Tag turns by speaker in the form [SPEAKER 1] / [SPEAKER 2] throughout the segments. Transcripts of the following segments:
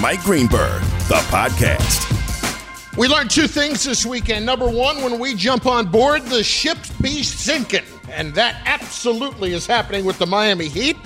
[SPEAKER 1] Mike Greenberg, the podcast.
[SPEAKER 2] We learned two things this weekend. Number one, when we jump on board, the ship be sinking. And that absolutely is happening with the Miami Heat.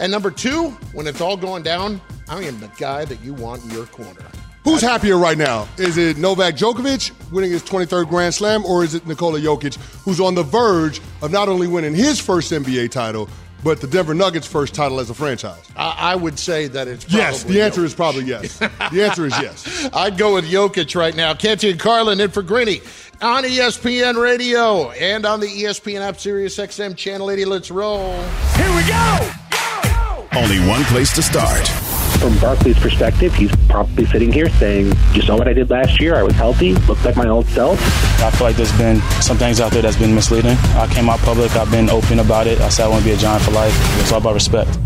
[SPEAKER 2] And number two, when it's all going down, I am the guy that you want in your corner.
[SPEAKER 3] Who's happier right now? Is it Novak Djokovic winning his 23rd Grand Slam, or is it Nikola Jokic, who's on the verge of not only winning his first NBA title, but the Denver Nuggets' first title as a franchise?
[SPEAKER 2] I, I would say that it's
[SPEAKER 3] yes. The answer
[SPEAKER 2] Jokic.
[SPEAKER 3] is probably yes. the answer is yes.
[SPEAKER 2] I'd go with Jokic right now. Canty and Carlin in for Greeny on ESPN Radio and on the ESPN app, Sirius XM Channel 80. Let's roll.
[SPEAKER 1] Here we go. go! Only one place to start.
[SPEAKER 4] From Barkley's perspective, he's probably sitting here saying, "You saw what I did last year. I was healthy, looked like my old self."
[SPEAKER 5] I feel like there's been some things out there that's been misleading. I came out public. I've been open about it. I said I want to be a Giant for life. It's all about respect.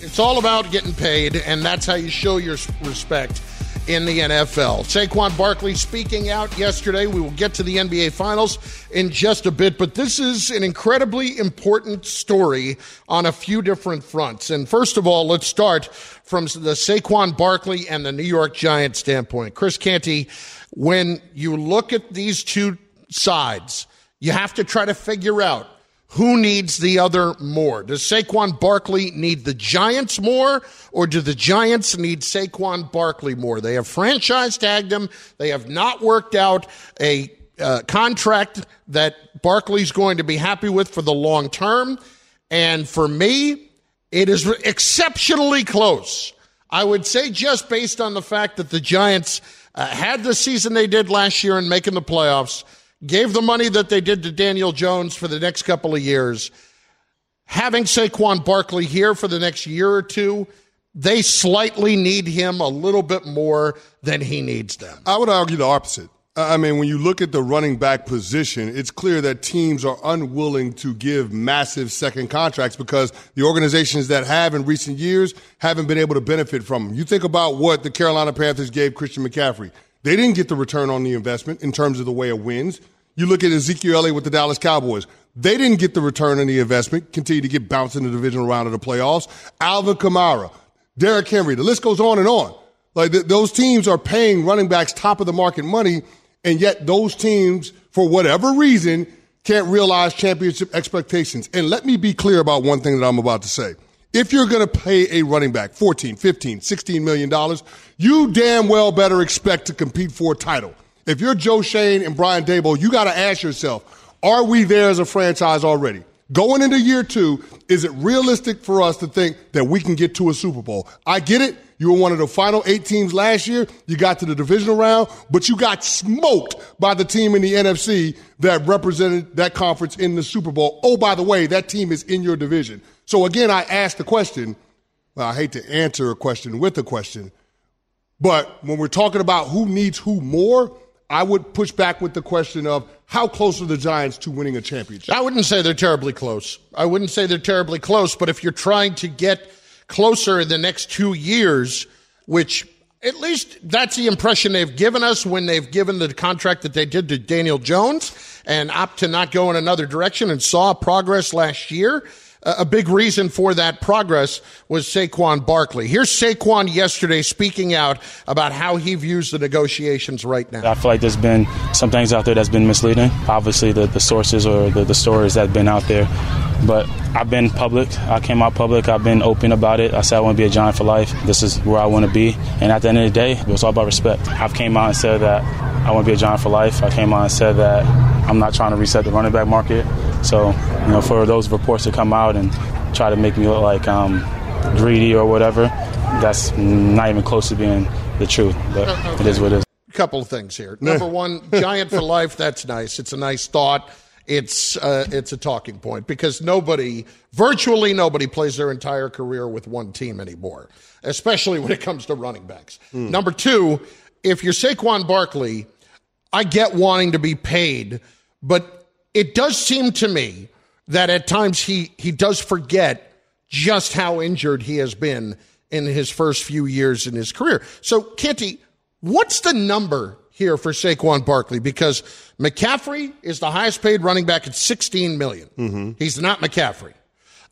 [SPEAKER 2] It's all about getting paid, and that's how you show your respect in the NFL. Saquon Barkley speaking out yesterday. We will get to the NBA Finals in just a bit, but this is an incredibly important story on a few different fronts. And first of all, let's start from the Saquon Barkley and the New York Giants standpoint. Chris Canty, when you look at these two sides, you have to try to figure out who needs the other more? Does Saquon Barkley need the Giants more, or do the Giants need Saquon Barkley more? They have franchise tagged him. They have not worked out a uh, contract that Barkley's going to be happy with for the long term. And for me, it is exceptionally close. I would say just based on the fact that the Giants uh, had the season they did last year and making the playoffs gave the money that they did to Daniel Jones for the next couple of years. Having Saquon Barkley here for the next year or two, they slightly need him a little bit more than he needs them.
[SPEAKER 3] I would argue the opposite. I mean, when you look at the running back position, it's clear that teams are unwilling to give massive second contracts because the organizations that have in recent years haven't been able to benefit from them. You think about what the Carolina Panthers gave Christian McCaffrey. They didn't get the return on the investment in terms of the way of wins. You look at Ezekiel Elliott with the Dallas Cowboys. They didn't get the return on the investment, continue to get bounced in the divisional round of the playoffs. Alvin Kamara, Derrick Henry, the list goes on and on. Like th- those teams are paying running backs top of the market money, and yet those teams, for whatever reason, can't realize championship expectations. And let me be clear about one thing that I'm about to say. If you're going to pay a running back 14, 15, 16 million dollars, you damn well better expect to compete for a title. If you're Joe Schoen and Brian Daboll, you got to ask yourself, are we there as a franchise already? Going into year two, is it realistic for us to think that we can get to a Super Bowl? I get it. You were one of the final eight teams last year. You got to the divisional round, but you got smoked by the team in the NFC that represented that conference in the Super Bowl. Oh, by the way, that team is in your division. So again, I asked the question. Well, I hate to answer a question with a question, but when we're talking about who needs who more, I would push back with the question of how close are the Giants to winning a championship?
[SPEAKER 2] I wouldn't say they're terribly close. I wouldn't say they're terribly close, but if you're trying to get closer in the next two years, which at least that's the impression they've given us when they've given the contract that they did to Daniel Jones and opt to not go in another direction and saw progress last year. A big reason for that progress was Saquon Barkley. Here's Saquon yesterday speaking out about how he views the negotiations right now.
[SPEAKER 5] I feel like there's been some things out there that's been misleading. Obviously, the, the sources or the, the stories that have been out there. But I've been public. I came out public. I've been open about it. I said I want to be a Giant for life. This is where I want to be. And at the end of the day, it was all about respect. I've came out and said that I want to be a Giant for life. I came out and said that I'm not trying to reset the running back market. So, you know, for those reports to come out and try to make me look like um, greedy or whatever, that's not even close to being the truth. But it is what it is.
[SPEAKER 2] couple of things here. Number one, Giant for life, that's nice. It's a nice thought. It's uh, it's a talking point because nobody, virtually nobody, plays their entire career with one team anymore, especially when it comes to running backs. Number two, if you're Saquon Barkley, I get wanting to be paid, but it does seem to me that at times he he does forget just how injured he has been in his first few years in his career. So, Canty, what's the number here for Saquon Barkley? Because McCaffrey is the highest paid running back at 16 million. He's not McCaffrey.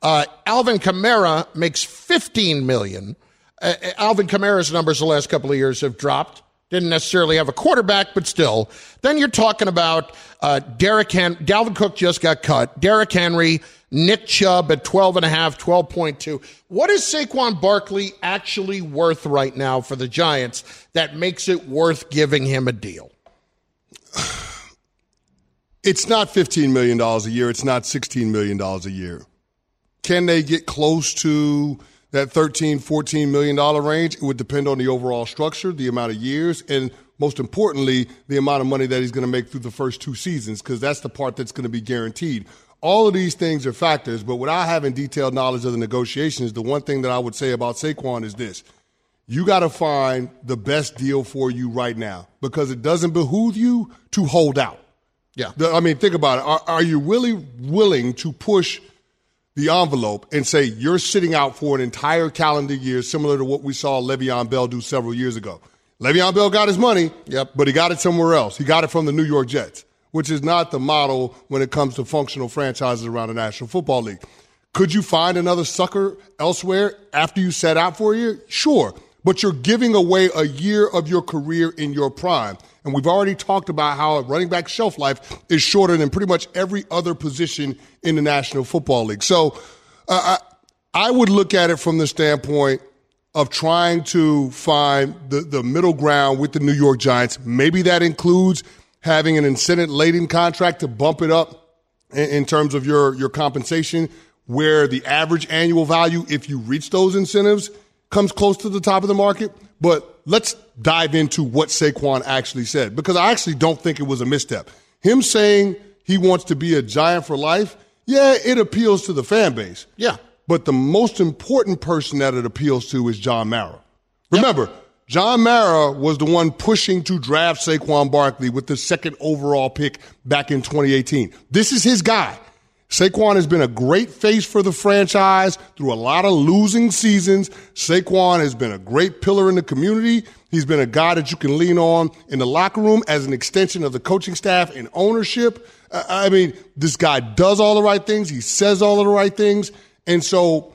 [SPEAKER 2] Uh, Alvin Kamara makes 15 million. Uh, Alvin Kamara's numbers the last couple of years have dropped. Didn't necessarily have a quarterback, but still. Then you're talking about uh, Derrick Hen- Dalvin Cook just got cut. Derrick Henry, Nick Chubb at 12 and a half, 12.2. What is Saquon Barkley actually worth right now for the Giants that makes it worth giving him a deal?
[SPEAKER 3] It's not $15 million a year. It's not $16 million a year. Can they get close to that $13, 14 million dollar range? It would depend on the overall structure, the amount of years, and most importantly, the amount of money that he's going to make through the first two seasons, because that's the part that's going to be guaranteed. All of these things are factors, but without having detailed knowledge of the negotiations, the one thing that I would say about Saquon is this. You got to find the best deal for you right now because it doesn't behoove you to hold out.
[SPEAKER 2] Yeah.
[SPEAKER 3] The- I mean, think about it. Are, are you really willing to push the envelope and say you're sitting out for an entire calendar year, similar to what we saw Le'Veon Bell do several years ago? Le'Veon Bell got his money,
[SPEAKER 2] Yep.
[SPEAKER 3] but he got it somewhere else. He got it from the New York Jets, which is not the model when it comes to functional franchises around the National Football League. Could you find another sucker elsewhere after you set out for a year? Sure. But you're giving away a year of your career in your prime. And we've already talked about how a running back shelf life is shorter than pretty much every other position in the National Football League. So uh, I, I would look at it from the standpoint of trying to find the, the middle ground with the New York Giants. Maybe that includes having an incentive laden contract to bump it up in, in terms of your, your compensation, where the average annual value, if you reach those incentives, comes close to the top of the market. But let's dive into what Saquon actually said, because I actually don't think it was a misstep. Him saying he wants to be a giant for life, yeah, it appeals to the fan base.
[SPEAKER 2] Yeah.
[SPEAKER 3] But the most important person that it appeals to is John Mara. Remember, John Mara was the one pushing to draft Saquon Barkley with the second overall pick back in 2018. This is his guy. Saquon has been a great face for the franchise through a lot of losing seasons. Saquon has been a great pillar in the community. He's been a guy that you can lean on in the locker room as an extension of the coaching staff and ownership. Uh, I mean, this guy does all the right things. He says all of the right things. And so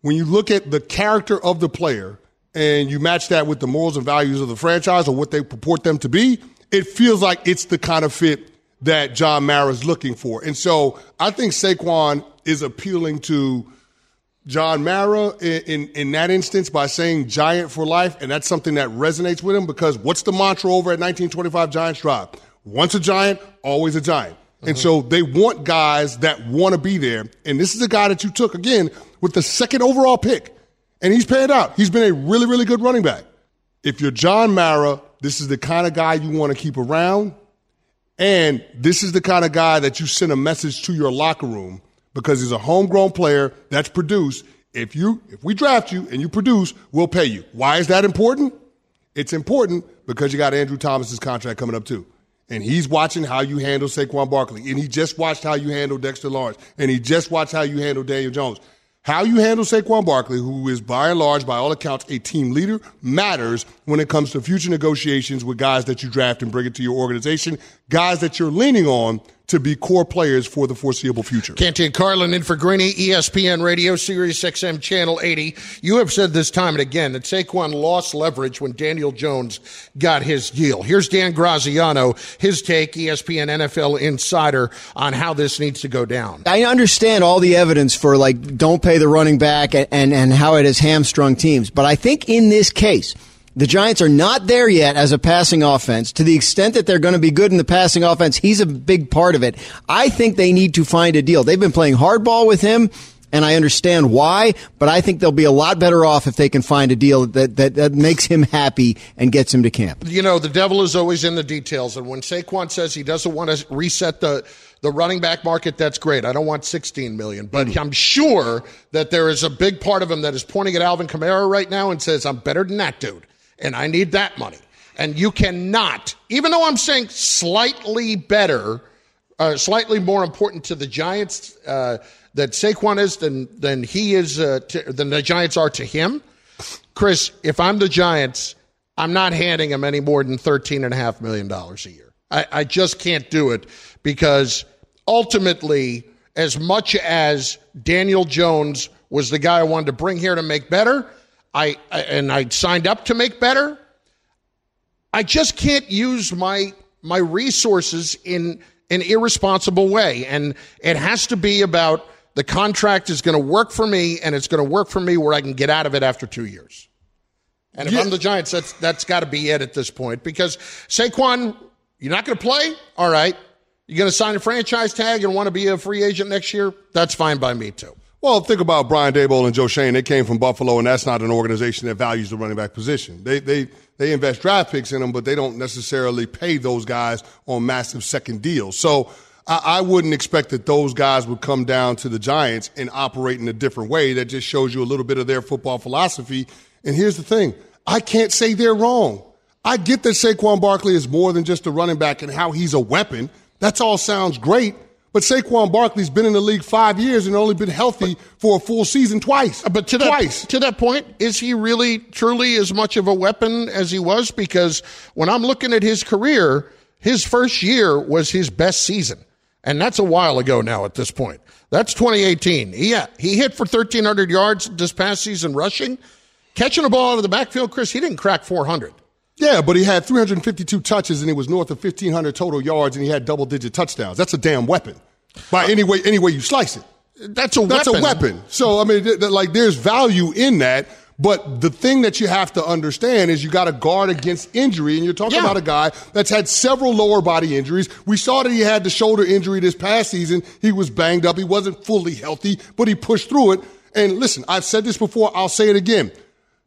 [SPEAKER 3] when you look at the character of the player and you match that with the morals and values of the franchise or what they purport them to be, it feels like it's the kind of fit that John Mara is looking for. And so I think Saquon is appealing to John Mara in, in, in that instance by saying giant for life. And that's something that resonates with him because what's the mantra over at 1925 Giants Drive? Once a giant, always a giant. And mm-hmm. so they want guys that want to be there. And this is a guy that you took again with the second overall pick. And he's panned out. He's been a really, really good running back. If you're John Mara, this is the kind of guy you want to keep around. And this is the kind of guy that you send a message to your locker room because he's a homegrown player that's produced. If you if we draft you and you produce, we'll pay you. Why is that important? It's important because you got Andrew Thomas's contract coming up too. And he's watching how you handle Saquon Barkley. And he just watched how you handle Dexter Lawrence. And he just watched how you handle Daniel Jones. How you handle Saquon Barkley, who is by and large, by all accounts, a team leader, matters when it comes to future negotiations with guys that you draft and bring it to your organization, guys that you're leaning on to be core players for the foreseeable future.
[SPEAKER 2] Canty and Carlin in for Greeny, ESPN Radio, Sirius XM Channel 80. You have said this time and again that Saquon lost leverage when Daniel Jones got his deal. Here's Dan Graziano, his take, ESPN NFL Insider, on how this needs to go down.
[SPEAKER 6] I understand all the evidence for like don't pay the running back and, and, and how it has hamstrung teams, but I think in this case, the Giants are not there yet as a passing offense. To the extent that they're going to be good in the passing offense, he's a big part of it. I think they need to find a deal. They've been playing hardball with him. and I understand why, but I think they'll be a lot better off if they can find a deal that, that, that makes him happy and gets him to camp.
[SPEAKER 2] You know, the devil is always in the details. And when Saquon says he doesn't want to reset the, the running back market, that's great. I don't want 16 million, but mm. I'm sure that there is a big part of him that is pointing at Alvin Kamara right now and says, I'm better than that dude, and I need that money. And you cannot, even though I'm saying slightly better, uh, slightly more important to the Giants uh, that Saquon is than than he is uh, to, than the Giants are to him. Chris, if I'm the Giants, I'm not handing him any more than thirteen and a half million dollars a year. I, I just can't do it because ultimately, as much as Daniel Jones was the guy I wanted to bring here to make better, I, I and I signed up to make better. I just can't use my my resources in an irresponsible way. And it has to be about the contract is going to work for me and it's going to work for me where I can get out of it after two years. And if yeah. I'm the Giants, that's that's got to be it at this point because Saquon, you're not going to play. All right, you're going to sign a franchise tag and want to be a free agent next year. That's fine by me too.
[SPEAKER 3] Well, think about Brian Daboll and Joe Schoen. They came from Buffalo, and that's not an organization that values the running back position. They they they invest draft picks in them, but they don't necessarily pay those guys on massive second deals. So I, I wouldn't expect that those guys would come down to the Giants and operate in a different way. That just shows you a little bit of their football philosophy. And here's the thing: I can't say they're wrong. I get that Saquon Barkley is more than just a running back and how he's a weapon. That's all sounds great. But Saquon Barkley's been in the league five years and only been healthy for a full season twice.
[SPEAKER 2] But to that, twice. to that point, is he really truly as much of a weapon as he was? Because when I'm looking at his career, his first year was his best season. And that's a while ago now at this point. That's 2018. Yeah, he hit for 1,300 yards this past season rushing. Catching a ball out of the backfield, Chris, he didn't crack 400.
[SPEAKER 3] Yeah, but he had 352 touches and he was north of 1,500 total yards and he had double digit touchdowns. That's a damn weapon. By any way, any way you slice it.
[SPEAKER 2] That's a
[SPEAKER 3] That's
[SPEAKER 2] weapon.
[SPEAKER 3] a weapon. So, I mean, th- th- like, there's value in that. But the thing that you have to understand is you got to guard against injury. And you're talking yeah. about a guy that's had several lower body injuries. We saw that he had the shoulder injury this past season. He was banged up. He wasn't fully healthy, but he pushed through it. And listen, I've said this before. I'll say it again.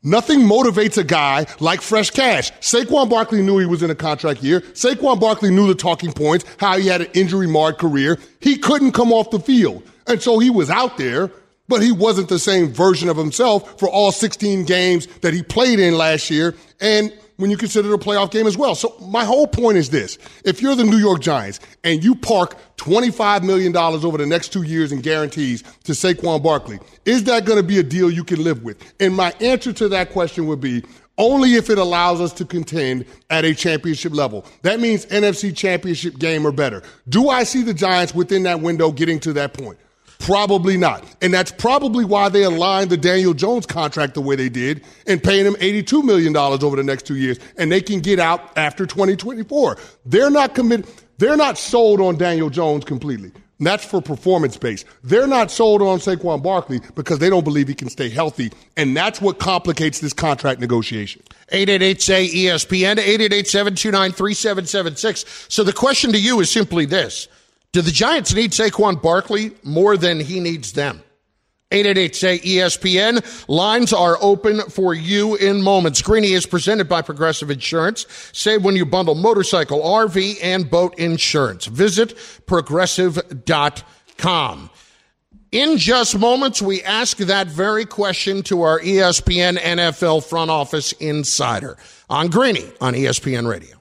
[SPEAKER 3] Nothing motivates a guy like fresh cash. Saquon Barkley knew he was in a contract year. Saquon Barkley knew the talking points, how he had an injury marred career. He couldn't come off the field. And so he was out there, but he wasn't the same version of himself for all 16 games that he played in last year. And when you consider it a playoff game as well. So my whole point is this. If you're the New York Giants and you park $25 million over the next two years in guarantees to Saquon Barkley, is that going to be a deal you can live with? And my answer to that question would be only if it allows us to contend at a championship level. That means NFC championship game or better. Do I see the Giants within that window getting to that point? Probably not. And that's probably why they aligned the Daniel Jones contract the way they did and paying him $82 million over the next two years. And they can get out after 2024. They're not committed. They're not sold on Daniel Jones completely. that's for performance based. They're not sold on Saquon Barkley because they don't believe he can stay healthy. And that's what complicates this contract negotiation.
[SPEAKER 2] 888 say ESPN, 888 729 3776. So the question to you is simply this. Do the Giants need Saquon Barkley more than he needs them? 888 say ESPN. Lines are open for you in moments. Greeny is presented by Progressive Insurance. Save when you bundle motorcycle, RV, and boat insurance. Visit progressive.com. In just moments, we ask that very question to our ESPN NFL front office insider on Greeny on ESPN Radio.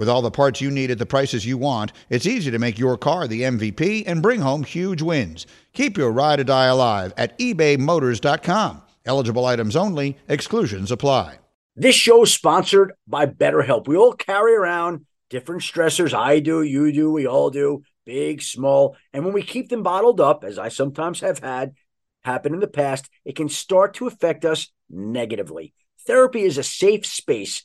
[SPEAKER 7] With all the parts you need at the prices you want, it's easy to make your car the MVP and bring home huge wins. Keep your ride or die alive at ebaymotors.com. Eligible items only, exclusions apply.
[SPEAKER 8] This show is sponsored by BetterHelp. We all carry around different stressors. I do, you do, we all do, big, small. And when we keep them bottled up, as I sometimes have had happen in the past, it can start to affect us negatively. Therapy is a safe space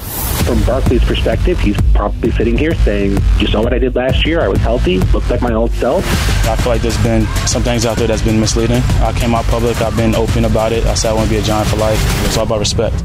[SPEAKER 4] From Barkley's perspective, he's probably sitting here saying, You saw what I did last year? I was healthy, looked like my old self.
[SPEAKER 5] I feel like there's been some things out there that's been misleading. I came out public, I've been open about it. I said I want to be a Giant for life. It's all about respect.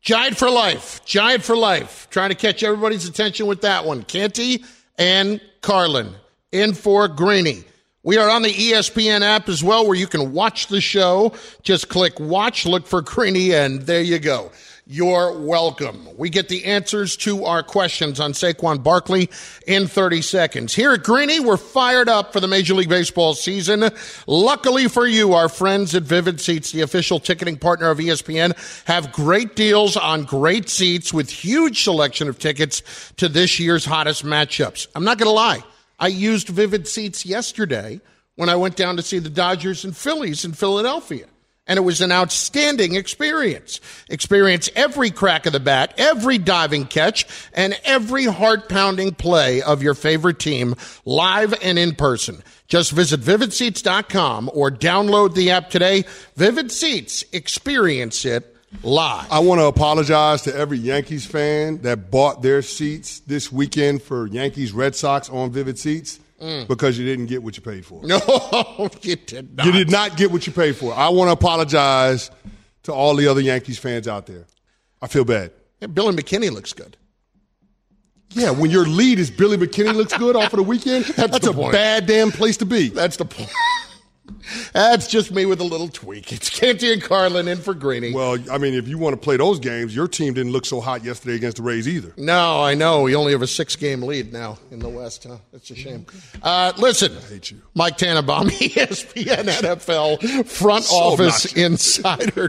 [SPEAKER 2] Giant for life. Giant for life. Trying to catch everybody's attention with that one. Canty and Carlin in for Greeny. We are on the ESPN app as well, where you can watch the show. Just click watch, look for Greeny, and there you go. You're welcome. We get the answers to our questions on Saquon Barkley in 30 seconds. Here at Greeny, we're fired up for the Major League Baseball season. Luckily for you, our friends at Vivid Seats, the official ticketing partner of ESPN, have great deals on great seats with huge selection of tickets to this year's hottest matchups. I'm not going to lie. I used Vivid Seats yesterday when I went down to see the Dodgers and Phillies in Philadelphia. And it was an outstanding experience. Experience every crack of the bat, every diving catch, and every heart pounding play of your favorite team live and in person. Just visit vividseats.com or download the app today. Vivid Seats, experience it live.
[SPEAKER 3] I want to apologize to every Yankees fan that bought their seats this weekend for Yankees Red Sox on Vivid Seats Mm. because you didn't get what you paid for.
[SPEAKER 2] No, you did not.
[SPEAKER 3] You did not get what you paid for. I want to apologize to all the other Yankees fans out there. I feel bad.
[SPEAKER 2] Yeah, Billy McKinney looks good.
[SPEAKER 3] Yeah, when your lead is Billy McKinney looks good off of the weekend, that's,
[SPEAKER 2] the
[SPEAKER 3] a
[SPEAKER 2] point.
[SPEAKER 3] bad damn place to be.
[SPEAKER 2] That's the point. That's just me with a little tweak. It's Canty and Carlin in for Greeny.
[SPEAKER 3] Well, I mean, if you want to play those games, your team didn't look so hot yesterday against the Rays either.
[SPEAKER 2] No, I know. We only have a six game lead now in the West, huh? That's a shame. Uh, listen, I
[SPEAKER 3] hate you.
[SPEAKER 2] Mike Tannenbaum, ESPN NFL front
[SPEAKER 3] So
[SPEAKER 2] office insider.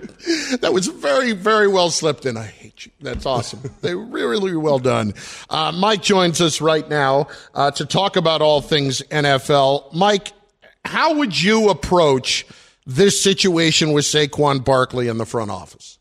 [SPEAKER 2] That was very, very well slipped in. I hate you. That's awesome. they were really, really well done. Uh, Mike joins us right now uh, to talk about all things NFL. Mike, how would you approach this situation with Saquon Barkley in the front office?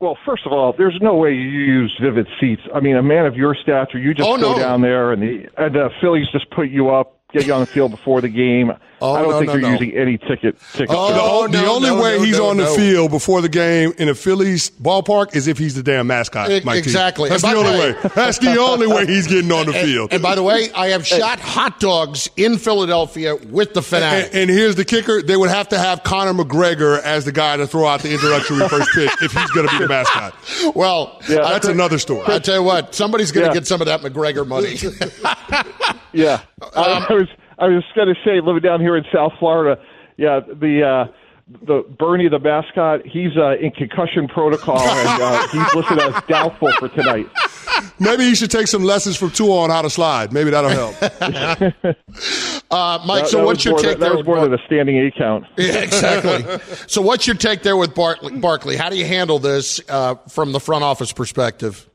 [SPEAKER 9] Well, first of all, there's no way you use Vivid Seats. I mean, a man of your stature, you just
[SPEAKER 2] Oh,
[SPEAKER 9] go
[SPEAKER 2] no.
[SPEAKER 9] down there and the and the Phillies just put you up, get you on the field before the game.
[SPEAKER 2] Oh,
[SPEAKER 9] I don't
[SPEAKER 2] no,
[SPEAKER 9] think
[SPEAKER 2] no,
[SPEAKER 9] you're
[SPEAKER 2] no.
[SPEAKER 9] using any ticket tickets.
[SPEAKER 2] Oh,
[SPEAKER 9] for
[SPEAKER 2] no,
[SPEAKER 3] the only
[SPEAKER 2] no,
[SPEAKER 3] way
[SPEAKER 2] no,
[SPEAKER 3] he's
[SPEAKER 2] no,
[SPEAKER 3] on the
[SPEAKER 2] no.
[SPEAKER 3] field before the game in a Phillies ballpark is if he's the damn mascot.
[SPEAKER 2] E-
[SPEAKER 3] Mike T.
[SPEAKER 2] exactly.
[SPEAKER 3] That's
[SPEAKER 2] And
[SPEAKER 3] the only
[SPEAKER 2] way-
[SPEAKER 3] way. That's the only way he's getting on the field.
[SPEAKER 2] And, by the way, I have shot hot dogs in Philadelphia with the Phanatic.
[SPEAKER 3] And, and here's the kicker: they would have to have Conor McGregor as the guy to throw out the introductory first pitch if he's going to be the mascot.
[SPEAKER 2] well,
[SPEAKER 9] Yeah.
[SPEAKER 3] That's another story.
[SPEAKER 2] I tell you what, somebody's going to
[SPEAKER 9] Yeah.
[SPEAKER 2] get some of that McGregor money.
[SPEAKER 9] Yeah, I, I was I was going to say, living down here in South Florida, yeah, the uh, the Burnie the mascot, he's uh, in concussion protocol and uh, he's listed as doubtful for tonight.
[SPEAKER 3] Maybe he should take some lessons from Tua on how to slide. Maybe that'll help.
[SPEAKER 2] uh, Mike,
[SPEAKER 9] That-
[SPEAKER 2] so
[SPEAKER 9] that
[SPEAKER 2] what's your take
[SPEAKER 9] than,
[SPEAKER 2] there?
[SPEAKER 9] That
[SPEAKER 2] with
[SPEAKER 9] was more
[SPEAKER 2] Bar-
[SPEAKER 9] than a standing eight count.
[SPEAKER 2] yeah, exactly. so what's your take there with Barkley? Barkley? How do you handle this uh, from the front office perspective?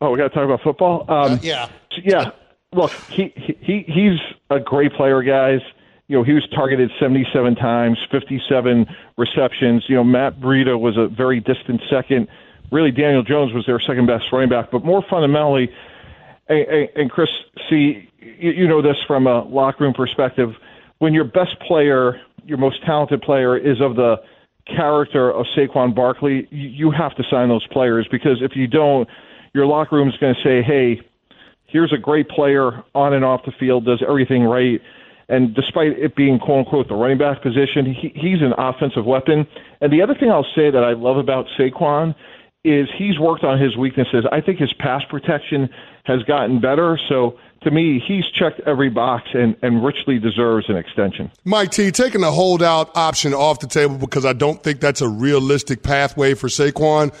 [SPEAKER 9] Oh, we got to talk about football. Um,
[SPEAKER 2] Uh, yeah.
[SPEAKER 9] yeah. Look, he he he's a great player, guys. You know, he was targeted 77 times, 57 receptions. You know, Matt Breida was a very distant second. Really, Daniel Jones was their second best running back. But more fundamentally, and, and, Chris, see, you, know this from a locker room perspective. When your best player, your most talented player, is of the character of Saquon Barkley, you have to sign those players because if you don't, your locker room is going to say, "Hey, here's a great player on and off the field, does everything right." And despite it being quote unquote the running back position, he, he's an offensive weapon. And the other thing I'll say that I love about Saquon is he's worked on his weaknesses. I think his pass protection has gotten better. So to me, he's checked every box and, and richly deserves an extension.
[SPEAKER 3] Mike T, taking the holdout option off the table because I don't think that's a realistic pathway for Saquon.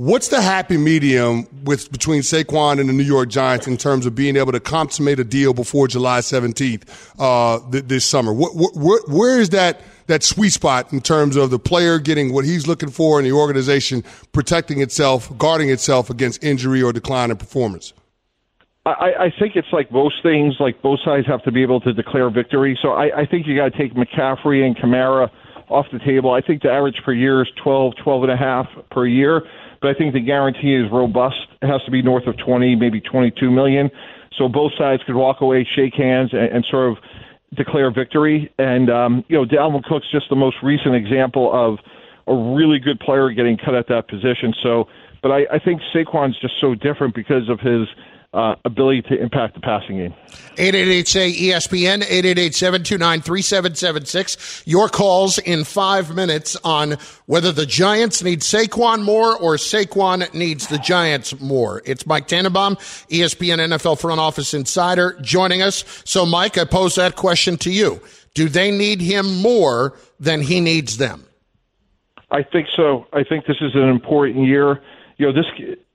[SPEAKER 3] What's the happy medium with between Saquon and the New York Giants in terms of being able to consummate a deal before July 17th uh, th- this summer? Wh- wh- where is that that sweet spot in terms of the player getting what he's looking for and the organization protecting itself, guarding itself against injury or decline in performance?
[SPEAKER 9] I, I think it's like most things, like both sides have to be able to declare victory. So I, I think you got to take McCaffrey and Kamara off the table. I think the average per year is 12, 12 and a half per year but I think the guarantee is robust. It has to be north of 20, maybe 22 million. So both sides could walk away, shake hands, and, and sort of declare victory. And um, you know, Dalvin Cook's just the most recent example of a really good player getting cut at that position. So, but I, I think Saquon's just so different because of his uh, ability to impact the passing game.
[SPEAKER 2] 888 say ESPN, 888 729 3776. Your calls in five minutes on whether the Giants need Saquon more or Saquon needs the Giants more. It's Mike Tannenbaum, ESPN NFL front office insider, joining us. So, Mike, I pose that question to you. Do they need him more than he needs them?
[SPEAKER 9] I think so. I think this is an important year. You know, this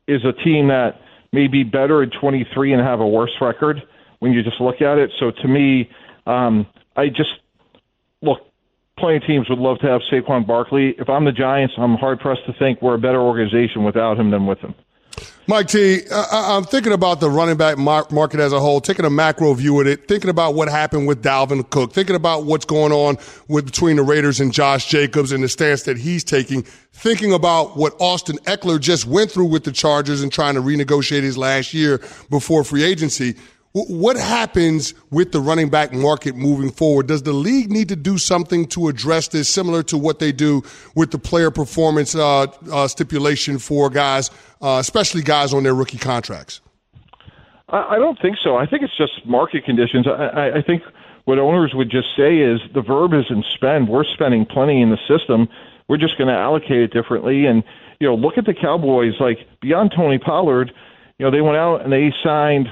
[SPEAKER 9] is a team that may be better at 23 and have a worse record when you just look at it. So to me, um, I just look. Plenty of teams would love to have Saquon Barkley. If I'm the Giants, I'm hard pressed to think we're a better organization without him than with him.
[SPEAKER 3] Mike T, I, I'm thinking about the running back market as a whole, taking a macro view of it, thinking about what happened with Dalvin Cook, thinking about what's going on with between the Raiders and Josh Jacobs and the stance that he's taking, thinking about what Austin Ekeler just went through with the Chargers and trying to renegotiate his last year before free agency. What happens with the running back market moving forward? Does the league need to do something to address this, similar to what they do with the player performance uh, uh, stipulation for guys, uh, especially guys on their rookie contracts?
[SPEAKER 9] I, don't think so. I think it's just market conditions. I, I think what owners would just say is the verb isn't spend. We're spending plenty in the system. We're just going to allocate it differently. And you know, look at the Cowboys. Like beyond Tony Pollard, you know, they went out and they signed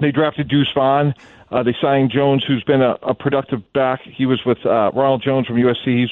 [SPEAKER 9] they drafted Deuce Vaughn. Uh, they signed Jones, who's been a, a productive back. He was with uh, Ronald Jones from USC. He's,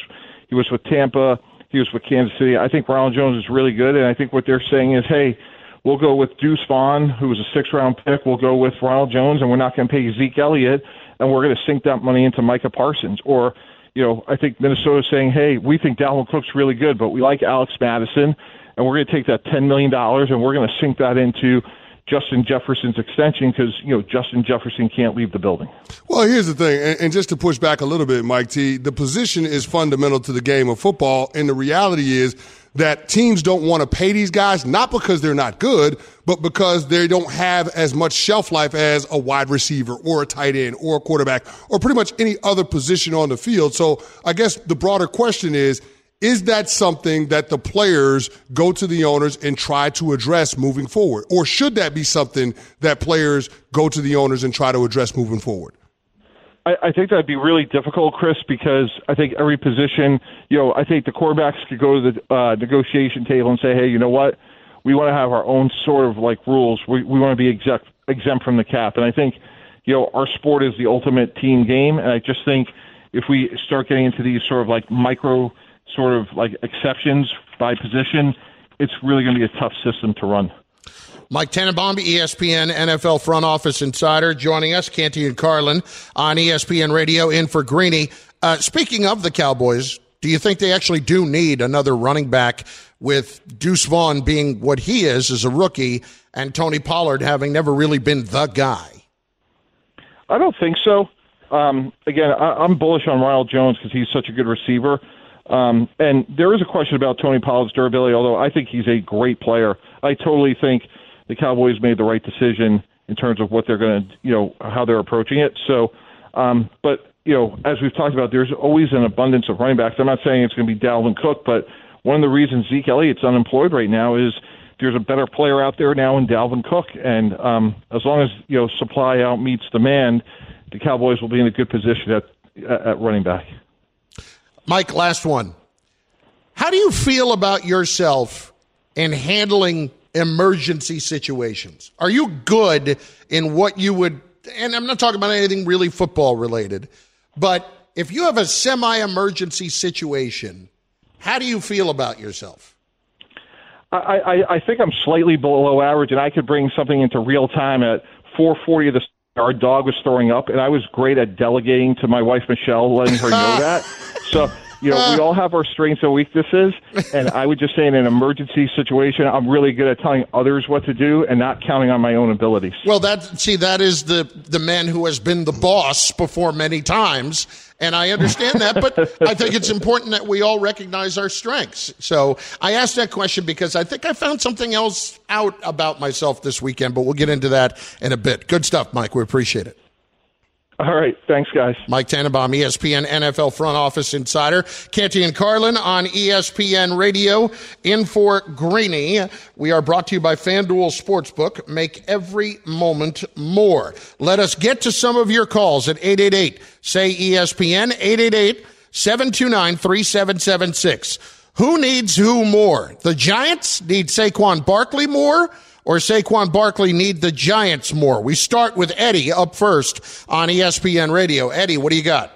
[SPEAKER 9] he was with Tampa. He was with Kansas City. I think Ronald Jones is really good, and I think what they're saying is, hey, we'll go with Deuce Vaughn, who was a six-round pick. We'll go with Ronald Jones, and we're not going to pay Zeke Elliott, and we're going to sink that money into Micah Parsons. Or, you know, I think Minnesota's saying, hey, we think Dalvin Cook's really good, but we like Alex Mattison, and we're going to take that $10 million, and we're going to sink that into – Justin Jefferson's extension because you know Justin Jefferson can't leave the building.
[SPEAKER 3] Well, here's the thing, and, and, just to push back a little bit, Mike T, the position is fundamental to the game of football, and the reality is that teams don't want to pay these guys not because they're not good, but because they don't have as much shelf life as a wide receiver or a tight end or a quarterback or pretty much any other position on the field. So I guess the broader question is is that something that the players go to the owners and try to address moving forward? Or should that be something that players go to the owners and try to address moving forward?
[SPEAKER 9] I, I think that'd be really difficult, Chris, because I think every position, you know, I think the quarterbacks could go to the uh, negotiation table and say, hey, you know what? We want to have our own sort of like rules. We, we want to be exempt, exempt from the cap. And I think, you know, our sport is the ultimate team game. And I just think if we start getting into these sort of like micro – sort of like exceptions by position, it's really going to be a tough system to run.
[SPEAKER 2] Mike Tannenbaum, ESPN NFL front office insider, joining us. Canty and Carlin on ESPN Radio in for Greeny. Uh, speaking of the Cowboys, do you think they actually do need another running back with Deuce Vaughn being what he is as a rookie and Tony Pollard having never really been the guy?
[SPEAKER 9] I don't think so. Um, again, I, I'm bullish on Ronald Jones because he's such a good receiver. Um, and there is a question about Tony Pollard's durability, although I think he's a great player. I totally think the Cowboys made the right decision in terms of what they're going to, you know, how they're approaching it. So, um, but you know, as we've talked about, there's always an abundance of running backs. I'm not saying it's going to be Dalvin Cook, but one of the reasons Zeke Elliott's unemployed right now is there's a better player out there now in Dalvin Cook, and um, as long as you know supply out meets demand, the Cowboys will be in a good position at at running back.
[SPEAKER 2] Mike, last one. How do you feel about yourself in handling emergency situations? Are you good in what you would, and I'm not talking about anything really football related, but if you have a semi emergency situation, how do you feel about yourself?
[SPEAKER 9] I, I, I think I'm slightly below average, and I could bring something into real time at 4:40 of the. Our dog was throwing up, and I was great at delegating to my wife Michelle, letting her know that. So you know, we uh. all have our strengths and weaknesses. And I would just say in an emergency situation, I'm really good at telling others what to do and not counting on my own abilities.
[SPEAKER 2] Well, that see, that is the the man who has been the boss before many times, and I understand that. But I think it's important that we all recognize our strengths. So I asked that question because I think I found something else out about myself this weekend. But we'll get into that in a bit. Good stuff, Mike. We appreciate it.
[SPEAKER 9] All right. Thanks, guys.
[SPEAKER 2] Mike Tannenbaum, ESPN NFL Front Office Insider. Canty and Carlin on ESPN Radio. In for Greeny. We are brought to you by FanDuel Sportsbook. Make every moment more. Let us get to some of your calls at 888 say ESPN 888 729 3776. Who needs who more? The Giants need Saquon Barkley more or Saquon Barkley need the Giants more? We start with Eddie up first on ESPN Radio. Eddie, what do you got?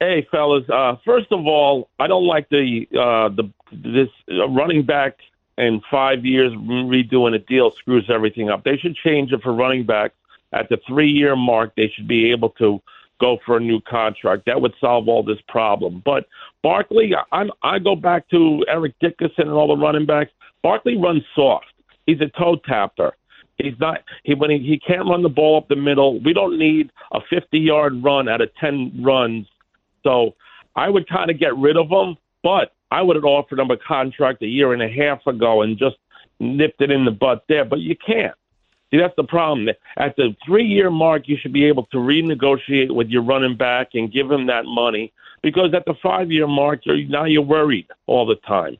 [SPEAKER 10] Hey, fellas. Uh, first of all, I don't like the uh, the this uh, running back in five years redoing a deal screws everything up. They should change it for running back at the three year mark. They should be able to go for a new contract. That would solve all this problem. But Barkley, I, I go back to Eric Dickerson and all the running backs. Barkley runs soft. He's a toe tapper. He's not he when he, he can't run the ball up the middle. We don't need a 50 yard run out of 10 runs. So I would kind of get rid of him, but I would have offered him a contract a year and a half ago and just nipped it in the butt there. But you can't. See, that's the problem. At the three year mark, you should be able to renegotiate with your running back and give him that money because at the five year mark, you're, now you're worried all the time.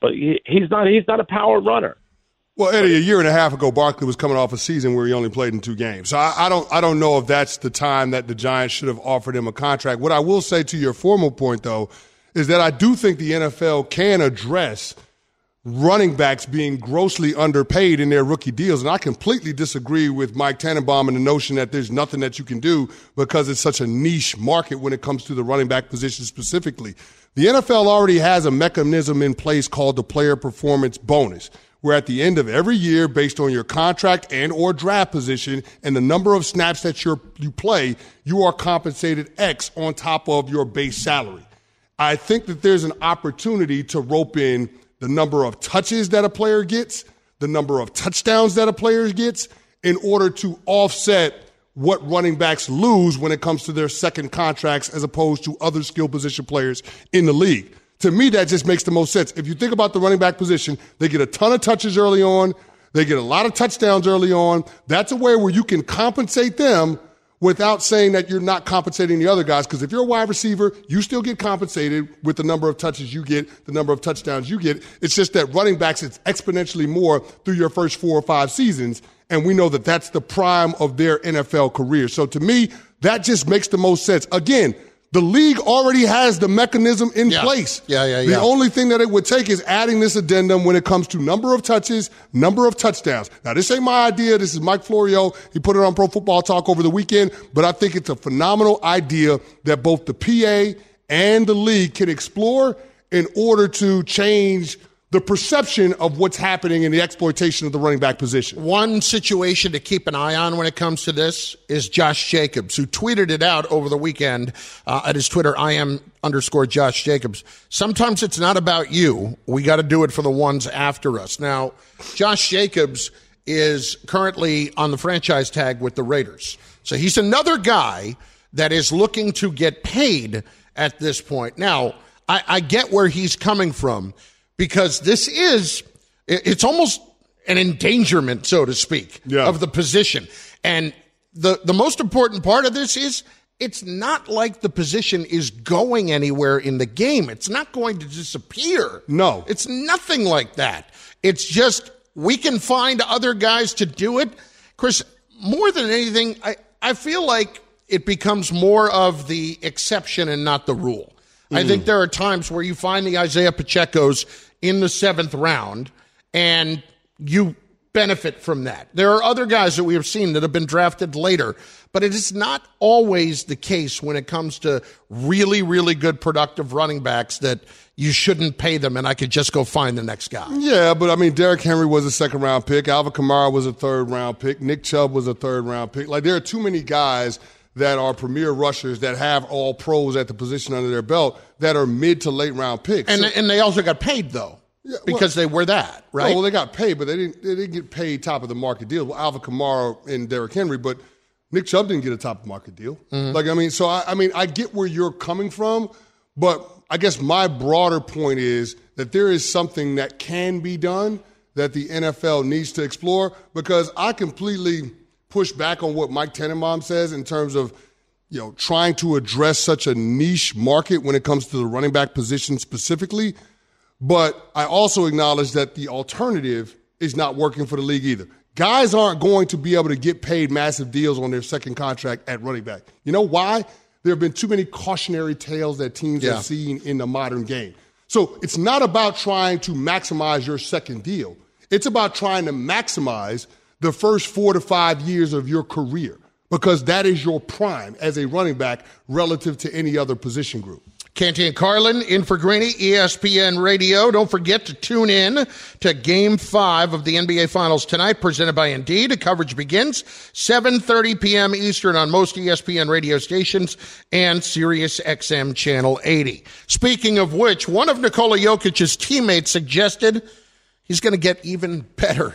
[SPEAKER 10] But he, he's not. He's not a power runner.
[SPEAKER 3] Well, Eddie, a year and a half ago, Barkley was coming off a season where he only played in two games. So I, I, don't, I don't know if that's the time that the Giants should have offered him a contract. What I will say to your formal point, though, is that I do think the NFL can address running backs being grossly underpaid in their rookie deals. And I completely disagree with Mike Tannenbaum and the notion that there's nothing that you can do because it's such a niche market when it comes to the running back position specifically. The NFL already has a mechanism in place called the player performance bonus where at the end of every year, based on your contract and or draft position and the number of snaps that you you play, you are compensated X on top of your base salary. I think that there's an opportunity to rope in the number of touches that a player gets, the number of touchdowns that a player gets, in order to offset what running backs lose when it comes to their second contracts as opposed to other skill position players in the league. To me, that just makes the most sense. If you think about the running back position, they get a ton of touches early on. They get a lot of touchdowns early on. That's a way where you can compensate them without saying that you're not compensating the other guys. Because if you're a wide receiver, you still get compensated with the number of touches you get, the number of touchdowns you get. It's just that running backs, it's exponentially more through your first four or five seasons. And we know that that's the prime of their NFL career. So to me, that just makes the most sense. Again, the league already has the mechanism in
[SPEAKER 2] yeah.
[SPEAKER 3] place.
[SPEAKER 2] Yeah, yeah, yeah.
[SPEAKER 3] the only thing that it would take is adding this addendum when it comes to number of touches, number of touchdowns. Now, this ain't my idea. This is Mike Florio. He put it on Pro Football Talk over the weekend, but I think it's a phenomenal idea that both the PA and the league can explore in order to change – the perception of what's happening in the exploitation of the running back position.
[SPEAKER 2] One situation to keep an eye on when it comes to this is Josh Jacobs, who tweeted it out over the weekend uh, at his Twitter, I am underscore Josh Jacobs. Sometimes it's not about you. We got to do it for the ones after us. Now, Josh Jacobs is currently on the franchise tag with the Raiders. So he's another guy that is looking to get paid at this point. Now, I, I get where he's coming from because this is it's almost an endangerment, so to speak,
[SPEAKER 3] Yeah.
[SPEAKER 2] of the position. And the the most important part of this is it's not like the position is going anywhere in the game. It's not going to disappear.
[SPEAKER 3] No.
[SPEAKER 2] It's nothing like that. It's just we can find other guys to do it. Chris, more than anything, I, I feel like it becomes more of the exception and not the rule. I hmm. think there are times where you find the Isaiah Pacheco's in the seventh round and you benefit from that. There are other guys that we have seen that have been drafted later, but it is not always the case when it comes to really, really good productive running backs that you shouldn't pay them and I could just go find the next guy.
[SPEAKER 3] Yeah, but I mean, Derrick Henry was a second round pick. Alvin Kamara was a third round pick. Nick Chubb was a third round pick. Like, there are too many guys that are premier rushers that have all pros at the position under their belt that are mid to late round picks.
[SPEAKER 2] And,
[SPEAKER 3] So-
[SPEAKER 2] and they also got paid though. because they were that, right?
[SPEAKER 3] Oh, well, they got paid, but they didn't. They didn't get paid top of the market deal. Well, Alvin Kamara and Derrick Henry, but Nick Chubb didn't get a top of market deal.
[SPEAKER 2] Mm-hmm.
[SPEAKER 3] Like I mean, so I, I mean, I get where you're coming from, but I guess my broader point is that there is something that can be done that the NFL needs to explore because I completely push back on what Mike Tannenbaum says in terms of you know trying to address such a niche market when it comes to the running back position specifically. But I also acknowledge that the alternative is not working for the league either. Guys aren't going to be able to get paid massive deals on their second contract at running back. You know why? There have been too many cautionary tales that teams
[SPEAKER 2] Yeah.
[SPEAKER 3] have seen in the modern game. So it's not about trying to maximize your second deal. It's about trying to maximize the first four to five years of your career because that is your prime as a running back relative to any other position group.
[SPEAKER 2] Canty and Carlin in for Greeny, ESPN Radio. Don't forget to tune in to Game Five of the NBA Finals tonight, presented by Indeed. The coverage begins 7:30 p.m. Eastern on most ESPN radio stations and Sirius XM Channel 80. Speaking of which, one of Nikola Jokic's teammates suggested he's going to get even better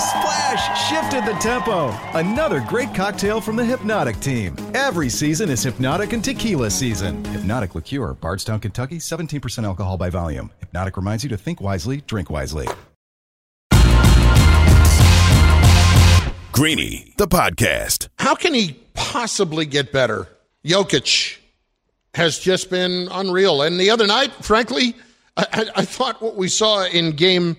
[SPEAKER 11] The playmaking splash shifted the tempo. Another great cocktail from the Hpnotiq team. Every season is Hpnotiq and Tequila season. Hpnotiq Liqueur, Bardstown, Kentucky, 17% alcohol by volume. Hpnotiq reminds you to think wisely, drink wisely.
[SPEAKER 1] Greeny, the podcast.
[SPEAKER 2] How can he possibly get better? Jokic has just been unreal. And the other night, frankly, I, I, I thought what we saw in game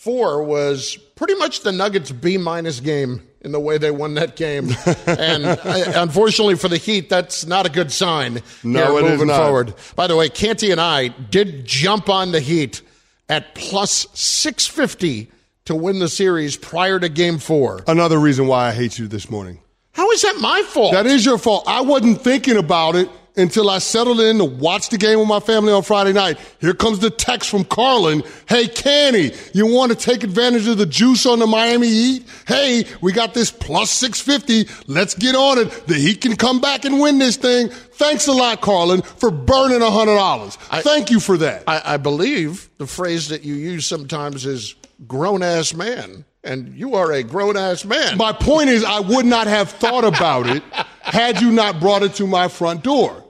[SPEAKER 2] four was pretty much the Nuggets B minus game in the way they won that game. and uh, unfortunately for the Heat, that's not a good sign
[SPEAKER 3] No, it is
[SPEAKER 2] moving
[SPEAKER 3] not.
[SPEAKER 2] forward. By the way, Canty and I did jump on the Heat at plus 650 to win the series prior to game four.
[SPEAKER 3] Another reason why I hate you this morning.
[SPEAKER 2] How is that my fault?
[SPEAKER 3] That is your fault. I wasn't thinking about it until I settled in to watch the game with my family on Friday night. Here comes the text from Carlin. Hey, Canty, you want to take advantage of the juice on the Miami Heat? Hey, we got this plus 650. Let's get on it. The Heat can come back and win this thing. Thanks a lot, Carlin, for burning $100. I, Thank you for that.
[SPEAKER 2] I, I believe the phrase that you use sometimes is grown ass man. And you are a grown ass man.
[SPEAKER 3] My point is, I would not have thought about it had you not brought it to my front door.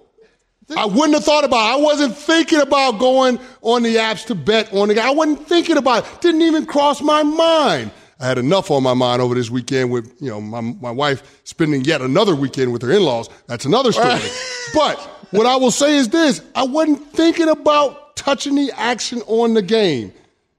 [SPEAKER 3] I wouldn't have thought about it. I wasn't thinking about going on the apps to bet on the guy. I wasn't thinking about it. Didn't even cross my mind. I had enough on my mind over this weekend with, you know, my, my wife spending yet another weekend with her in-laws. That's another story. but what I will say is this. I wasn't thinking about touching the action on the game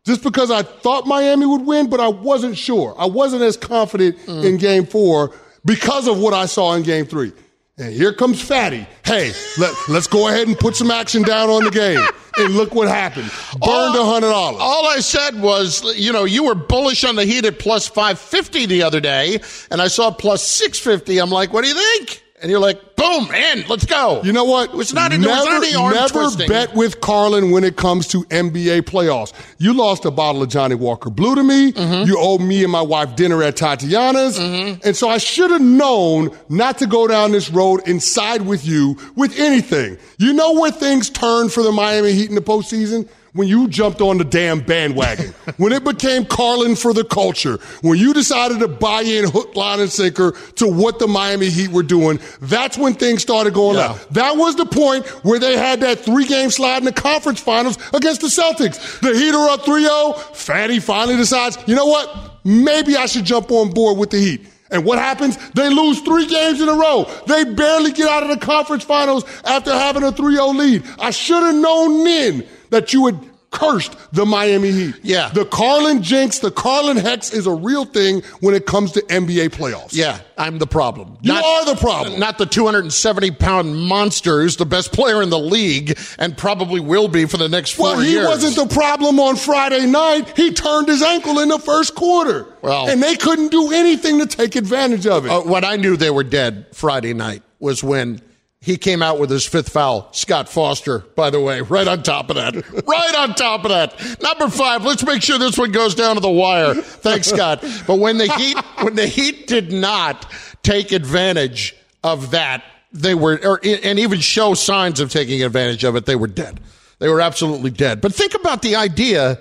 [SPEAKER 3] just because I thought Miami would win, but I wasn't sure. I wasn't as confident mm. in game four because of what I saw in game three. And here comes Fatty. Hey, let, let's go ahead and put some action down on the game. And look what happened. Burned a hundred dollars.
[SPEAKER 2] All I said was, you know, you were bullish on the Heat at plus five fifty the other day, and I saw plus six fifty. I'm like, what do you think? And you're like, boom, in, let's go.
[SPEAKER 3] You know what?
[SPEAKER 2] It's not,
[SPEAKER 3] never,
[SPEAKER 2] not any arm
[SPEAKER 3] never
[SPEAKER 2] twisting.
[SPEAKER 3] bet with Carlin when it comes to NBA playoffs. You lost a bottle of Johnnie Walker Blue to me.
[SPEAKER 2] Mm-hmm.
[SPEAKER 3] You owed me and my wife dinner at Tatiana's.
[SPEAKER 2] Mm-hmm.
[SPEAKER 3] And so I should have known not to go down this road and side with you with anything. You know where things turned for the Miami Heat in the postseason? When you jumped on the damn bandwagon, when it became Carlin for the culture, when you decided to buy in hook, line, and sinker to what the Miami Heat were doing, that's when things started going
[SPEAKER 2] Yeah.
[SPEAKER 3] left. That was the point where they had that three game slide in the conference finals against the Celtics. The Heat are up 3 0. Fatty finally decides, you know what? Maybe I should jump on board with the Heat. And what happens? They lose three games in a row. They barely get out of the conference finals after having a 3 0 lead. I should have known then that you had cursed the Miami Heat.
[SPEAKER 2] Yeah.
[SPEAKER 3] The Carlin jinx, the Carlin hex is a real thing when it comes to NBA playoffs.
[SPEAKER 2] Yeah, I'm the problem.
[SPEAKER 3] You are the problem.
[SPEAKER 2] Not the 270 pound monster who's the best player in the league and probably will be for the next four years.
[SPEAKER 3] Well, he
[SPEAKER 2] years.
[SPEAKER 3] wasn't the problem on Friday night. He turned his ankle in the first quarter.
[SPEAKER 2] Well-
[SPEAKER 3] and they couldn't do anything to take advantage of it.
[SPEAKER 2] Uh, when I knew they were dead Friday night was when he came out with his fifth foul. Scott Foster, by the way, right on top of that. right on top of that. Number five. Let's make sure this one goes down to the wire. Thanks, Scott. But when the Heat, when the Heat did not take advantage of that, they were, or, and even show signs of taking advantage of it, they were dead. They were absolutely dead. But think about the idea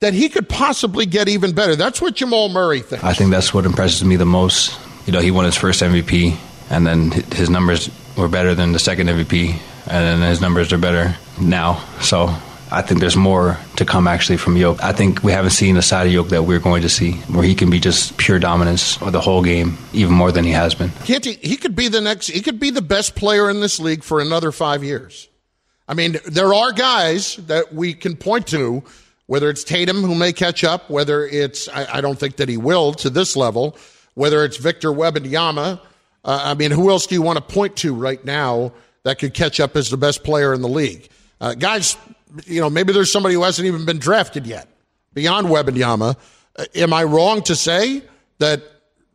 [SPEAKER 2] that he could possibly get even better. That's what Jamal Murray thinks.
[SPEAKER 12] I think that's what impresses me the most. You know, he won his first MVP, and then his numbers were better than the second MVP, and his numbers are better now. So I think there's more to come actually from Yoke. I think we haven't seen the side of Yoke that we're going to see, where he can be just pure dominance the whole game, even more than he has been.
[SPEAKER 2] Can't he, he could be the next, he could be the best player in this league for another five years. I mean, there are guys that we can point to, whether it's Tatum who may catch up, whether it's, I, I don't think that he will to this level, whether it's Victor Wembanyama. Uh, I mean, who else do you want to point to right now that could catch up as the best player in the league? Uh, guys, you know, maybe there's somebody who hasn't even been drafted yet beyond Wembanyama. Uh, am I wrong to say that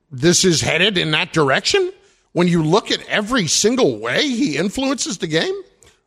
[SPEAKER 2] this is headed in that direction? When you look at every single way he influences the game?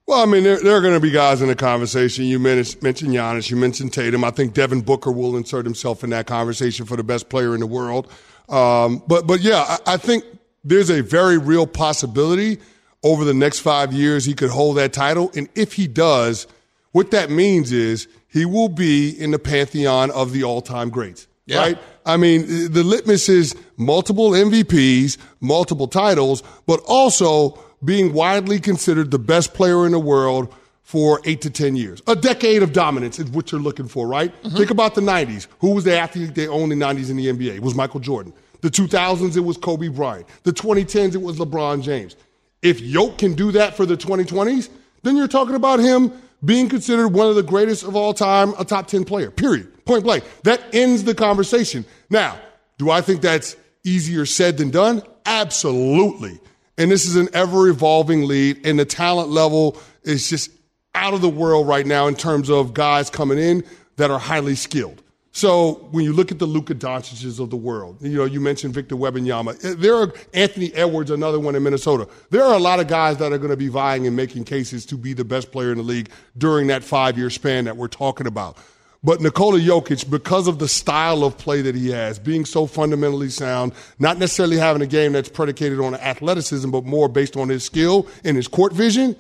[SPEAKER 3] Well, I mean, there, there are going to be guys in the conversation. You men- mentioned Giannis, you mentioned Tatum. I think Devin Booker will insert himself in that conversation for the best player in the world. Um, but, but yeah, I, I think there's a very real possibility over the next five years he could hold that title. And if he does, what that means is he will be in the pantheon of the all-time greats.
[SPEAKER 2] Yeah.
[SPEAKER 3] Right? I mean, the litmus is multiple MVPs, multiple titles, but also being widely considered the best player in the world for eight to 10 years. A decade of dominance is what you're looking for, right? Mm-hmm. Think about the 90s. Who was the athlete they owned in the 90s in the NBA? It was Michael Jordan. The 2000s, it was Kobe Bryant. The 2010s, it was LeBron James. If Yoke can do that for the 2020s, then you're talking about him being considered one of the greatest of all time, a top 10 player, period. Point blank. That ends the conversation. Now, do I think that's easier said than done? Absolutely. And this is an ever evolving lead, and the talent level is just out of the world right now in terms of guys coming in that are highly skilled. So when you look at the Luka Doncic's of the world, you know, you mentioned Victor Wembanyama. Eh, there are Anthony Edwards, another one in Minnesota. There are a lot of guys that are going to be vying and making cases to be the best player in the league during that five-year span that we're talking about. But Nikola Jokic, because of the style of play that he has, being so fundamentally sound, not necessarily having a game that's predicated on athleticism, but more based on his skill and his court vision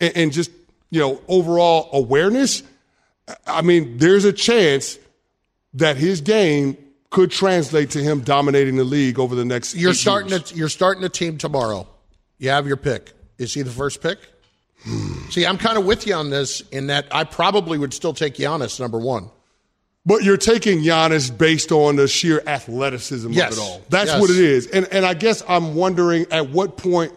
[SPEAKER 3] and, and just, you know, overall awareness. I mean, there's a chance that his game could translate to him dominating the league over the next.
[SPEAKER 2] You're starting.
[SPEAKER 3] years.
[SPEAKER 2] A, you're starting a team tomorrow. You have your pick. Is he the first pick? Hmm. See, I'm kind of with you on this in that I probably would still take Giannis number one.
[SPEAKER 3] But you're taking Giannis based on the sheer athleticism
[SPEAKER 2] Yes.
[SPEAKER 3] of it all. That's
[SPEAKER 2] Yes.
[SPEAKER 3] what it is. And and I guess I'm wondering at what point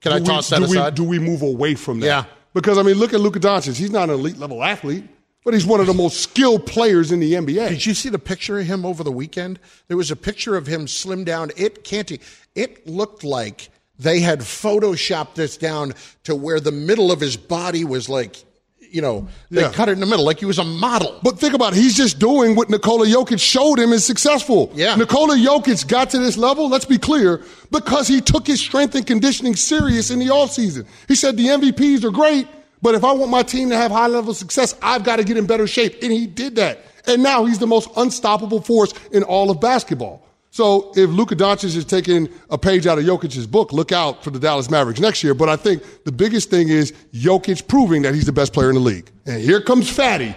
[SPEAKER 2] Can
[SPEAKER 3] do
[SPEAKER 2] I
[SPEAKER 3] we-
[SPEAKER 2] toss that
[SPEAKER 3] do we,
[SPEAKER 2] aside?
[SPEAKER 3] do we move away from that?
[SPEAKER 2] Yeah.
[SPEAKER 3] Because I mean, look at Luka Doncic. He's not an elite level athlete, but he's one of the most skilled players in the NBA.
[SPEAKER 2] Did you see the picture of him over the weekend? There was a picture of him slim down. It can't. It looked like they had photoshopped this down to where the middle of his body was like, you know, they
[SPEAKER 3] Yeah.
[SPEAKER 2] cut it in the middle like he was a model.
[SPEAKER 3] But think about it. He's just doing what Nikola Jokic showed him is successful.
[SPEAKER 2] Yeah.
[SPEAKER 3] Nikola Jokic got to this level, let's be clear, because he took his strength and conditioning serious in the offseason. He said the MVPs are great, but if I want my team to have high level success, I've got to get in better shape. And he did that. And now he's the most unstoppable force in all of basketball. So if Luka Doncic is taking a page out of Jokic's book, look out for the Dallas Mavericks next year. But I think the biggest thing is Jokic proving that he's the best player in the league. And here comes Fatty.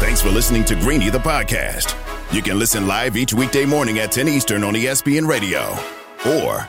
[SPEAKER 1] Thanks for listening to Greeny the podcast. You can listen live each weekday morning at 10 Eastern on ESPN Radio. Or